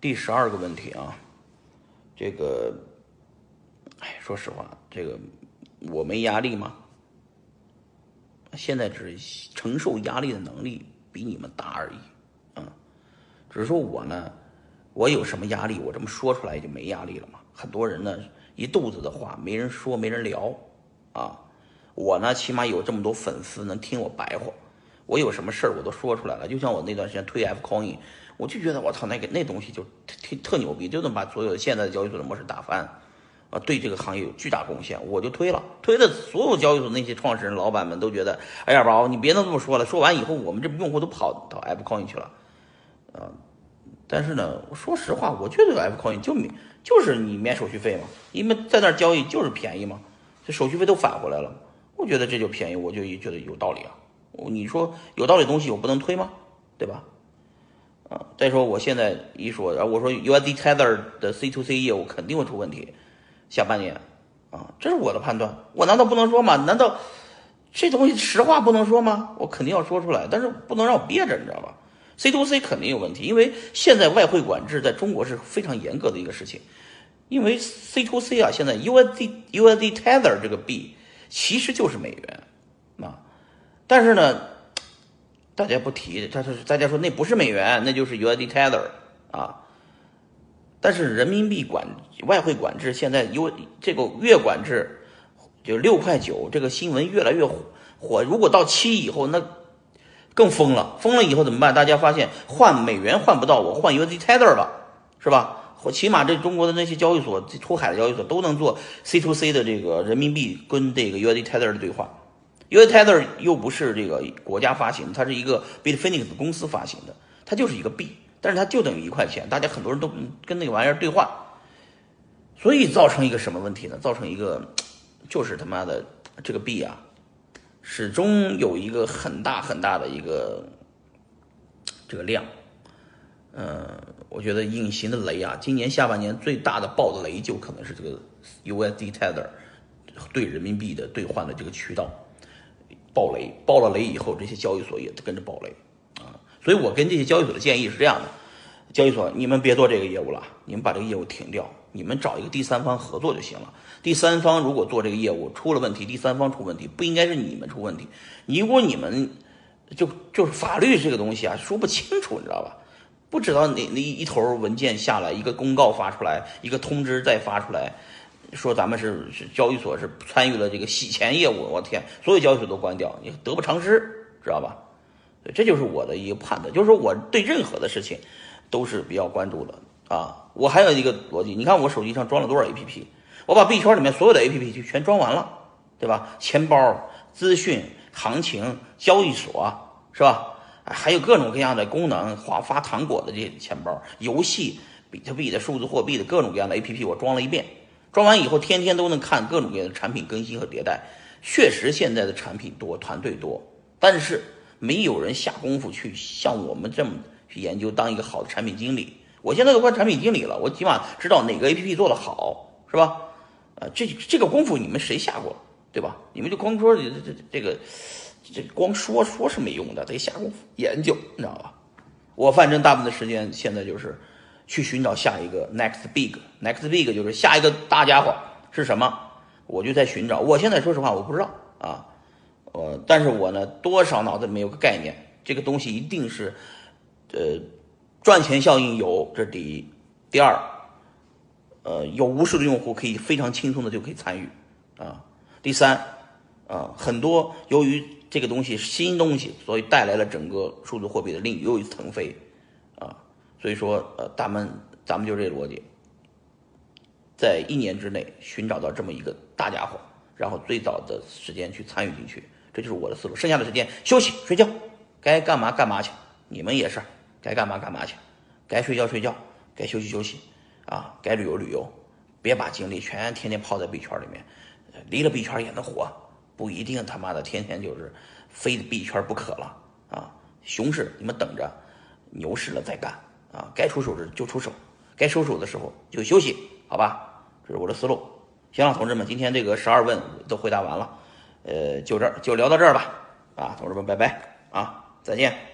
第十二个问题啊，这个，哎，说实话，这个我没压力吗？现在只是承受压力的能力比你们大而已，嗯，只是说我呢，我有什么压力，我这么说出来就没压力了嘛。很多人呢，一肚子的话没人说，没人聊，啊，我呢，起码有这么多粉丝能听我白话，我有什么事儿我都说出来了。就像我那段时间推 F Coin，我就觉得我操，那个那东西就特特牛逼，就能把所有的现在的交易所的模式打翻。啊，对这个行业有巨大贡献，我就推了，推的所有交易所那些创始人、老板们都觉得，哎呀，宝，你别能这么说了，说完以后，我们这用户都跑到 F Coin 去了，啊，但是呢，我说实话，我觉得 F Coin 就免就是你免手续费嘛，因为在那儿交易就是便宜嘛，这手续费都返回来了，我觉得这就便宜，我就也觉得有道理啊。你说有道理东西我不能推吗？对吧？啊，再说我现在一说，然后我说 USD Tether 的 C to C 业务肯定会出问题。下半年，啊，这是我的判断，我难道不能说吗？难道这东西实话不能说吗？我肯定要说出来，但是不能让我憋着，你知道吧？C to C 肯定有问题，因为现在外汇管制在中国是非常严格的一个事情。因为 C to C 啊，现在 USD USD Tether 这个币其实就是美元，但是呢，大家不提，他说大家说那不是美元，那就是 USD Tether 啊。但是人民币管外汇管制现在因为这个月管制，就六块九，这个新闻越来越火。如果到期以后，那更疯了。疯了以后怎么办？大家发现换美元换不到，我换 USD Tether 了，是吧？起码这中国的那些交易所出海的交易所都能做 C to C 的这个人民币跟这个 USD Tether 的兑换。Us Tether 又不是这个国家发行，它是一个 Bitfinex 公司发行的，它就是一个币。但是它就等于一块钱，大家很多人都跟那个玩意儿兑换，所以造成一个什么问题呢？造成一个，就是他妈的这个币啊，始终有一个很大很大的一个这个量，嗯，我觉得隐形的雷啊，今年下半年最大的爆雷就可能是这个 USD Tether 对人民币的兑换的这个渠道爆雷，爆了雷以后，这些交易所也跟着爆雷。啊所以我跟这些交易所的建议是这样的：交易所，你们别做这个业务了，你们把这个业务停掉，你们找一个第三方合作就行了。第三方如果做这个业务出了问题，第三方出问题，不应该是你们出问题。如果你们就就是法律这个东西啊，说不清楚，你知道吧？不知道哪那一头文件下来，一个公告发出来，一个通知再发出来，说咱们是是交易所是参与了这个洗钱业务，我天，所有交易所都关掉，你得不偿失，知道吧？这就是我的一个判断，就是说我对任何的事情都是比较关注的啊。我还有一个逻辑，你看我手机上装了多少 APP，我把币圈里面所有的 APP 就全装完了，对吧？钱包、资讯、行情、交易所，是吧？还有各种各样的功能，发发糖果的这些钱包、游戏、比特币的数字货币的各种各样的 APP，我装了一遍。装完以后，天天都能看各种各样的产品更新和迭代。确实，现在的产品多，团队多，但是。没有人下功夫去像我们这么去研究当一个好的产品经理。我现在都快产品经理了，我起码知道哪个 APP 做得好，是吧？啊，这这个功夫你们谁下过，对吧？你们就光说这这这个这光说说是没用的，得下功夫研究，你知道吧？我反正大部分的时间现在就是去寻找下一个 next big，next big 就是下一个大家伙是什么，我就在寻找。我现在说实话，我不知道啊。呃，但是我呢，多少脑子里面有个概念，这个东西一定是，呃，赚钱效应有，这是第一。第二，呃，有无数的用户可以非常轻松的就可以参与，啊。第三，啊，很多由于这个东西是新东西，所以带来了整个数字货币的另又一次腾飞，啊。所以说，呃，咱们咱们就这逻辑，在一年之内寻找到这么一个大家伙，然后最早的时间去参与进去。这就是我的思路，剩下的时间休息睡觉，该干嘛干嘛去。你们也是，该干嘛干嘛去，该睡觉睡觉，该休息休息，啊，该旅游旅游，别把精力全天天泡在币圈里面。离了币圈也能活，不一定他妈的天天就是非币圈不可了啊。熊市你们等着，牛市了再干啊。该出手时就出手，该收手的时候就休息，好吧？这是我的思路。行了，同志们，今天这个十二问都回答完了。呃，就这儿就聊到这儿吧，啊，同志们，拜拜，啊，再见。